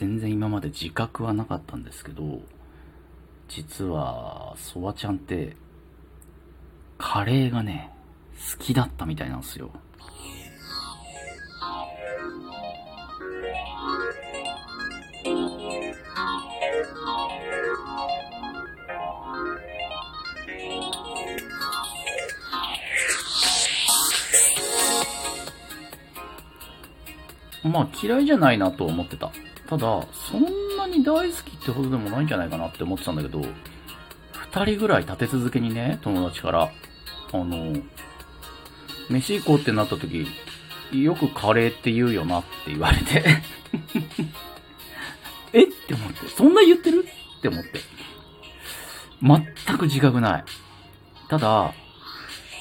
全然今まで自覚はなかったんですけど、実は、ソワちゃんって、カレーがね、好きだったみたいなんですよ。まあ嫌いじゃないなと思ってた。ただ、そんなに大好きってほどでもないんじゃないかなって思ってたんだけど、二人ぐらい立て続けにね、友達から、あの、飯行こうってなった時、よくカレーって言うよなって言われて えっ？て思って、そんな言ってる？って思って。全く自覚ない。ただ、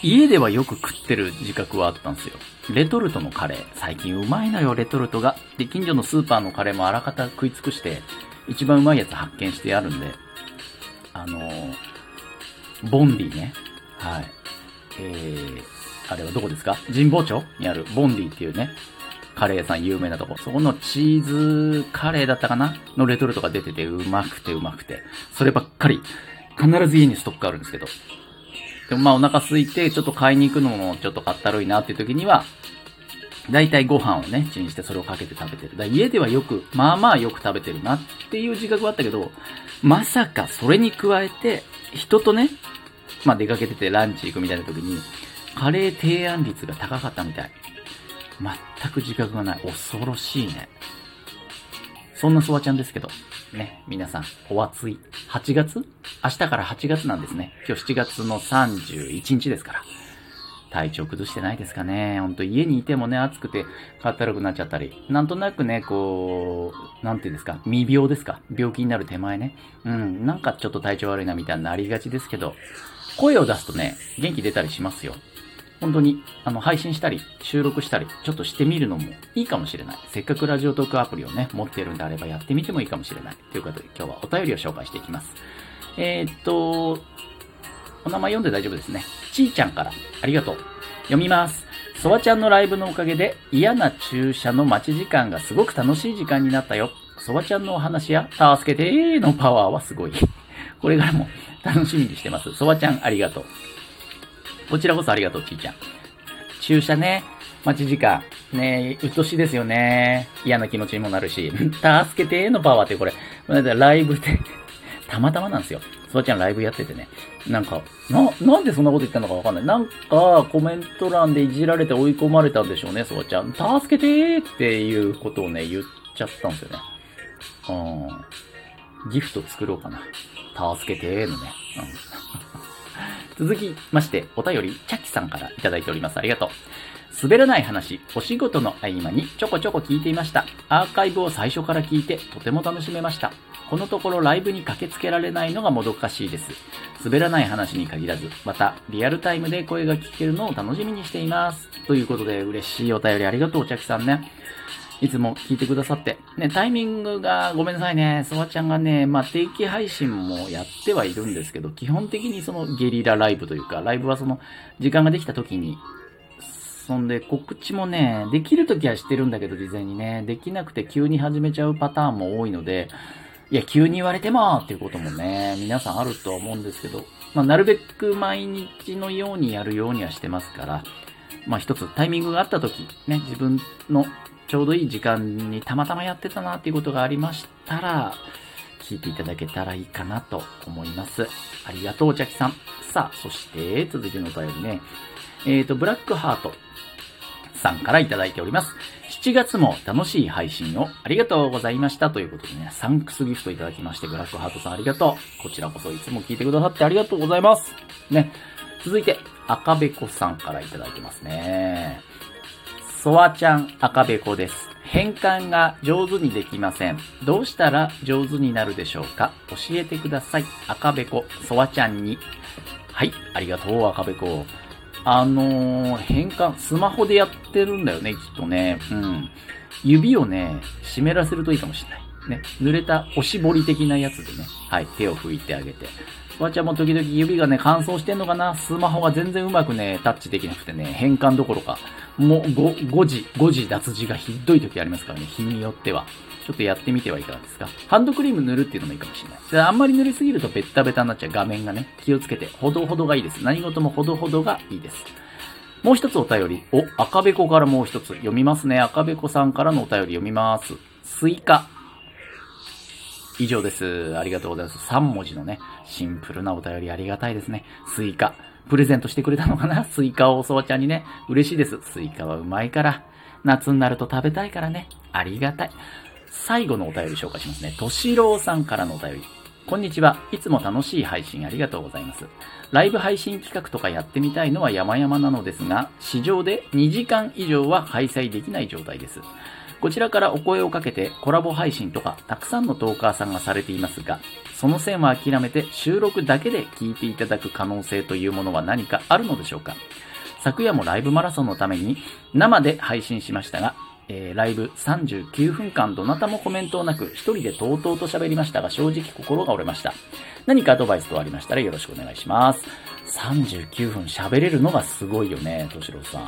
家ではよく食ってる自覚はあったんですよ。レトルトのカレー。最近うまいのよ、レトルトが。で、近所のスーパーのカレーもあらかた食い尽くして、一番うまいやつ発見してあるんで、あのー、ボンディね。はい。えー、あれはどこですか？神保町にあるボンディっていうね、カレー屋さん有名なとこ。そこのチーズカレーだったかな？のレトルトが出ててうまくてうまくて。そればっかり。必ず家にストックあるんですけど。でもまあお腹空いて、ちょっと買いに行くのもちょっとかったるいなっていう時には、だいたいご飯をね、チンしてそれをかけて食べてる。だ家ではよく、まあまあよく食べてるなっていう自覚はあったけど、まさかそれに加えて、人とね、まあ出かけててランチ行くみたいな時に、カレー提案率が高かったみたい。全く自覚がない。恐ろしいね。そんなソワちゃんですけど、ね、皆さん、お暑い。8月？明日から8月なんですね。今日7月の31日ですから。体調崩してないですかね。ほんと家にいてもね、暑くて、かったるくなっちゃったり、なんとなくね、こう、なんていうんですか、未病ですか？病気になる手前ね。うん、なんかちょっと体調悪いなみたいになりがちですけど、声を出すとね、元気出たりしますよ。本当に、あの、配信したり、収録したり、ちょっとしてみるのもいいかもしれない。せっかくラジオトークアプリをね、持ってるんであればやってみてもいいかもしれない。ということで、今日はお便りを紹介していきます。えー、っと、お名前読んで大丈夫ですね。ちーちゃんから、ありがとう。読みます。ソワちゃんのライブのおかげで嫌な駐車の待ち時間がすごく楽しい時間になったよ。ソワちゃんのお話や、助けてーのパワーはすごい。これからも楽しみにしてます。ソワちゃんありがとう。こちらこそありがとう、ちーちゃん。駐車ね、待ち時間。ねえうっとしいですよね。嫌な気持ちにもなるし。助けてのパワーってこれ、ライブでたまたまなんですよ。そばちゃんライブやっててね。なんか、な、なんでそんなこと言ったのかわかんない。なんか、コメント欄でいじられて追い込まれたんでしょうね、そばちゃん。助けてーっていうことをね、言っちゃったんですよね。うん。ギフト作ろうかな。助けてーのね。うん。続きまして、お便り、チャキさんからいただいております。ありがとう。滑らない話、お仕事の合間にちょこちょこ聞いていました。アーカイブを最初から聞いてとても楽しめました。このところライブに駆けつけられないのがもどかしいです。滑らない話に限らず、またリアルタイムで声が聞けるのを楽しみにしています。ということで嬉しいお便りありがとう、お茶きさんね。いつも聞いてくださって。ね、タイミングがごめんなさいね。そばちゃんがね、まあ、定期配信もやってはいるんですけど、基本的にそのゲリラライブというか、ライブはその時間ができた時にそんで告知もね、できるときはしてるんだけど、事前にね、できなくて急に始めちゃうパターンも多いので、いや、急に言われてもっていうこともね、皆さんあるとは思うんですけど、まあ、なるべく毎日のようにやるようにはしてますから、まあ、一つタイミングがあったとき、ね、自分のちょうどいい時間にたまたまやってたなっていうことがありましたら、聞いていただけたらいいかなと思います。ありがとう、お茶きさん。さあ、そして、続いてのお便りね。えっ、ー、と、ブラックハート。さんからいただいております。7月も楽しい配信をありがとうございましたということでね、サンクスギフトいただきまして、ブラックハートさんありがとう。こちらこそいつも聞いてくださってありがとうございます。ね。続いて、赤べこさんからいただいてますね。ソワちゃん赤べこです。変換が上手にできません。どうしたら上手になるでしょうか？教えてください。赤べこ、ソワちゃんに。はい、ありがとう、赤べこ。あのー、変換、スマホでやってるんだよね、きっとね。うん。指をね、湿らせるといいかもしれない。ね。濡れたおしぼり的なやつでね、はい、手を拭いてあげて。わちゃんも時々指がね、乾燥してんのかな？スマホが全然うまくね、タッチできなくてね、変換どころか、もう5、5時、5時脱字がひどい時ありますからね、日によっては。ちょっとやってみてはいかがですか？ハンドクリーム塗るっていうのもいいかもしれない。であんまり塗りすぎるとベッタベタになっちゃう画面がね、気をつけて、ほどほどがいいです。何事もほどほどがいいです。もう一つお便り。お、赤べこからもう一つ。読みますね。赤べこさんからのお便り読みます。スイカ。以上です。ありがとうございます。3文字のね、シンプルなお便りありがたいですね。スイカ。プレゼントしてくれたのかな？スイカをおそばちゃんにね。嬉しいです。スイカはうまいから。夏になると食べたいからね。ありがたい。最後のお便り紹介しますね。としろうさんからのお便り。こんにちは。いつも楽しい配信ありがとうございます。ライブ配信企画とかやってみたいのは山々なのですが、市場で2時間以上は開催できない状態です。こちらからお声をかけてコラボ配信とかたくさんのトーカーさんがされていますが、その線は諦めて収録だけで聞いていただく可能性というものは何かあるのでしょうか昨夜もライブマラソンのために生で配信しましたが、えーライブ39分間どなたもコメントなく一人でとうとうと喋りましたが正直心が折れました。何かアドバイス等ありましたらよろしくお願いします。39分喋れるのがすごいよね、としろさん。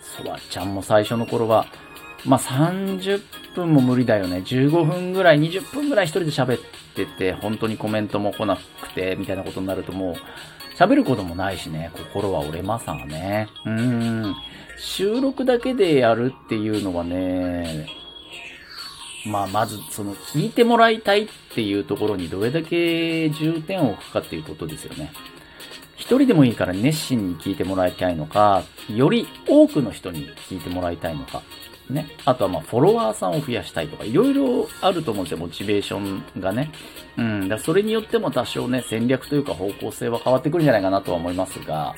そばちゃんも最初の頃は、まあ、30分も無理だよね。15分ぐらい、20分ぐらい一人で喋ってて、本当にコメントも来なくて、みたいなことになるともう、喋ることもないしね、心は折れますわね。うん。収録だけでやるっていうのはね、まあ、まず、その、聞いてもらいたいっていうところにどれだけ重点を置くかっていうことですよね。一人でもいいから熱心に聞いてもらいたいのか、より多くの人に聞いてもらいたいのか。ね。あとはまあ、フォロワーさんを増やしたいとか、いろいろあると思うんですよ、モチベーションがね。うん。だそれによっても多少ね、戦略というか方向性は変わってくるんじゃないかなとは思いますが、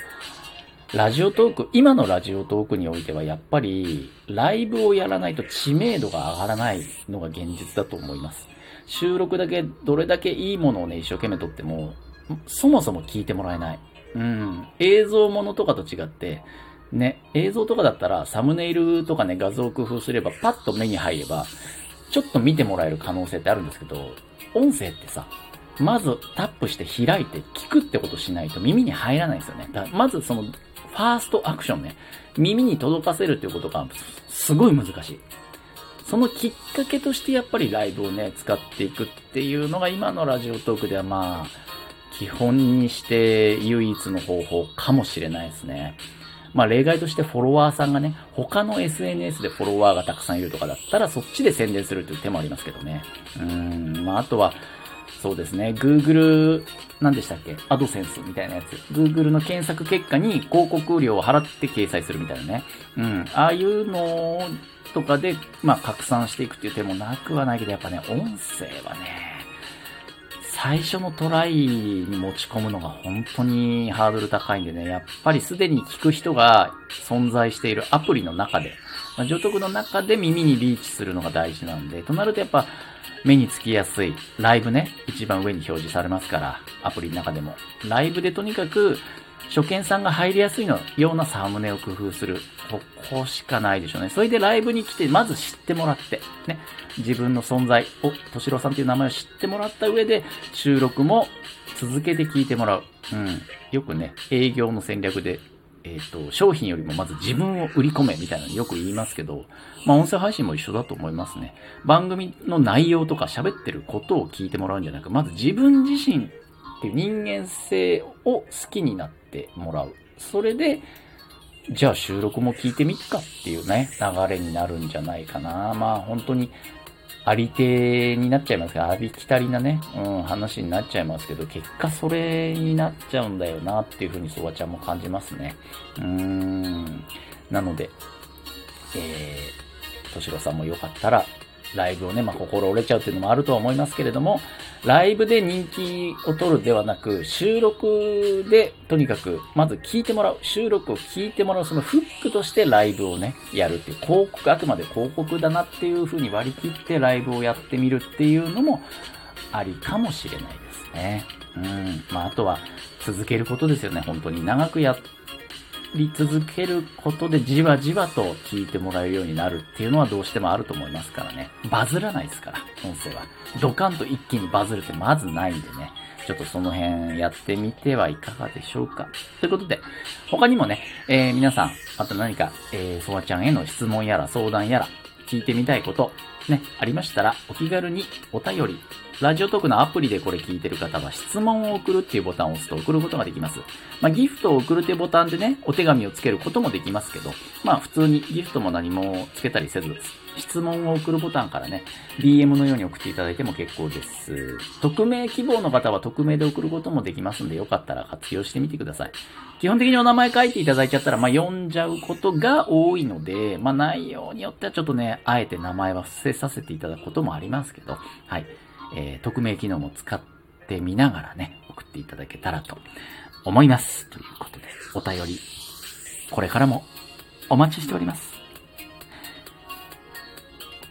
ラジオトーク、今のラジオトークにおいてはやっぱり、ライブをやらないと知名度が上がらないのが現実だと思います。収録だけ、どれだけいいものをね、一生懸命撮っても、そもそも聞いてもらえない。うん。映像ものとかと違って、ね、映像とかだったら、サムネイルとかね、画像を工夫すれば、パッと目に入れば、ちょっと見てもらえる可能性ってあるんですけど、音声ってさ、まずタップして開いて聞くってことしないと耳に入らないんですよね。だまずその、ファーストアクションね、耳に届かせるっていうことが、すごい難しい。そのきっかけとしてやっぱりライブをね、使っていくっていうのが今のラジオトークではまあ、基本にして唯一の方法かもしれないですね。まあ例外としてフォロワーさんがね、他の SNS でフォロワーがたくさんいるとかだったらそっちで宣伝するっていう手もありますけどね。うん、まああとは、そうですね、Google、何でしたっけ？アドセンスみたいなやつ。Google の検索結果に広告料を払って掲載するみたいなね。うん、ああいうのとかで、まあ拡散していくっていう手もなくはないけど、やっぱね、音声はね、最初のトライに持ち込むのが本当にハードル高いんでね、やっぱりすでに聞く人が存在しているアプリの中で、まあ、上徳の中で耳にリーチするのが大事なんで、となるとやっぱ目につきやすい、ライブね、一番上に表示されますから、アプリの中でも。ライブでとにかく、初見さんが入りやすいのようなサムネを工夫する。ここしかないでしょうね。それでライブに来て、まず知ってもらって、ね。自分の存在を、としろさんという名前を知ってもらった上で、収録も続けて聞いてもらう。うん。よくね、営業の戦略で、えっ、と、商品よりもまず自分を売り込めみたいなのよく言いますけど、まあ音声配信も一緒だと思いますね。番組の内容とか喋ってることを聞いてもらうんじゃなく、まず自分自身っていう人間性を好きになってもらう。それで、じゃあ収録も聞いてみっかっていうね、流れになるんじゃないかな。まあ本当に、あり手になっちゃいますが、ありきたりなね、うん、話になっちゃいますけど、結果それになっちゃうんだよなっていうふうにそばちゃんも感じますね。うーん。なので、えー、としろさんもよかったら、ライブをね、まあ、心折れちゃうっていうのもあるとは思いますけれども、ライブで人気を取るではなく、収録で、とにかく、まず聞いてもらう。収録を聞いてもらう。そのフックとしてライブをね、やるっていう、広告、あくまで広告だなっていう風に割り切ってライブをやってみるっていうのも、ありかもしれないですね。うん。まあ、あとは、続けることですよね、本当に。長くやっり続けることでじわじわと聞いてもらえるようになるっていうのはどうしてもあると思いますからね。バズらないですから、音声は。ドカンと一気にバズるってまずないんでね。ちょっとその辺やってみてはいかがでしょうか。ということで、他にもね、えー、皆さん、また何か、えー、ソワちゃんへの質問やら相談やら、聞いてみたいこと、ね、ありましたら、お気軽にお便り、ラジオトークのアプリでこれ聞いてる方は質問を送るっていうボタンを押すと送ることができます。まあ、ギフトを送るってボタンでね、お手紙をつけることもできますけど、まあ、普通にギフトも何もつけたりせず、質問を送るボタンからね、DM のように送っていただいても結構です。匿名希望の方は匿名で送ることもできますんで、よかったら活用してみてください。基本的にお名前書いていただいちゃったら、まあ、読んじゃうことが多いので、まあ、内容によってはちょっとね、あえて名前は伏せさせていただくこともありますけど、はい。えー、匿名機能も使ってみながらね、送っていただけたらと思います。ということで、お便り、これからもお待ちしております。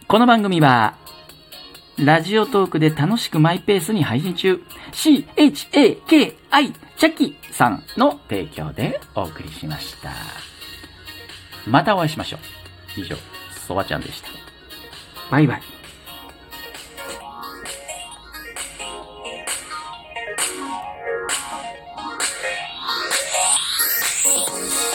この番組は、ラジオトークで楽しくマイペースに配信中、CHAKI チャキさんの提供でお送りしました。またお会いしましょう。以上、そばちゃんでした。バイバイ。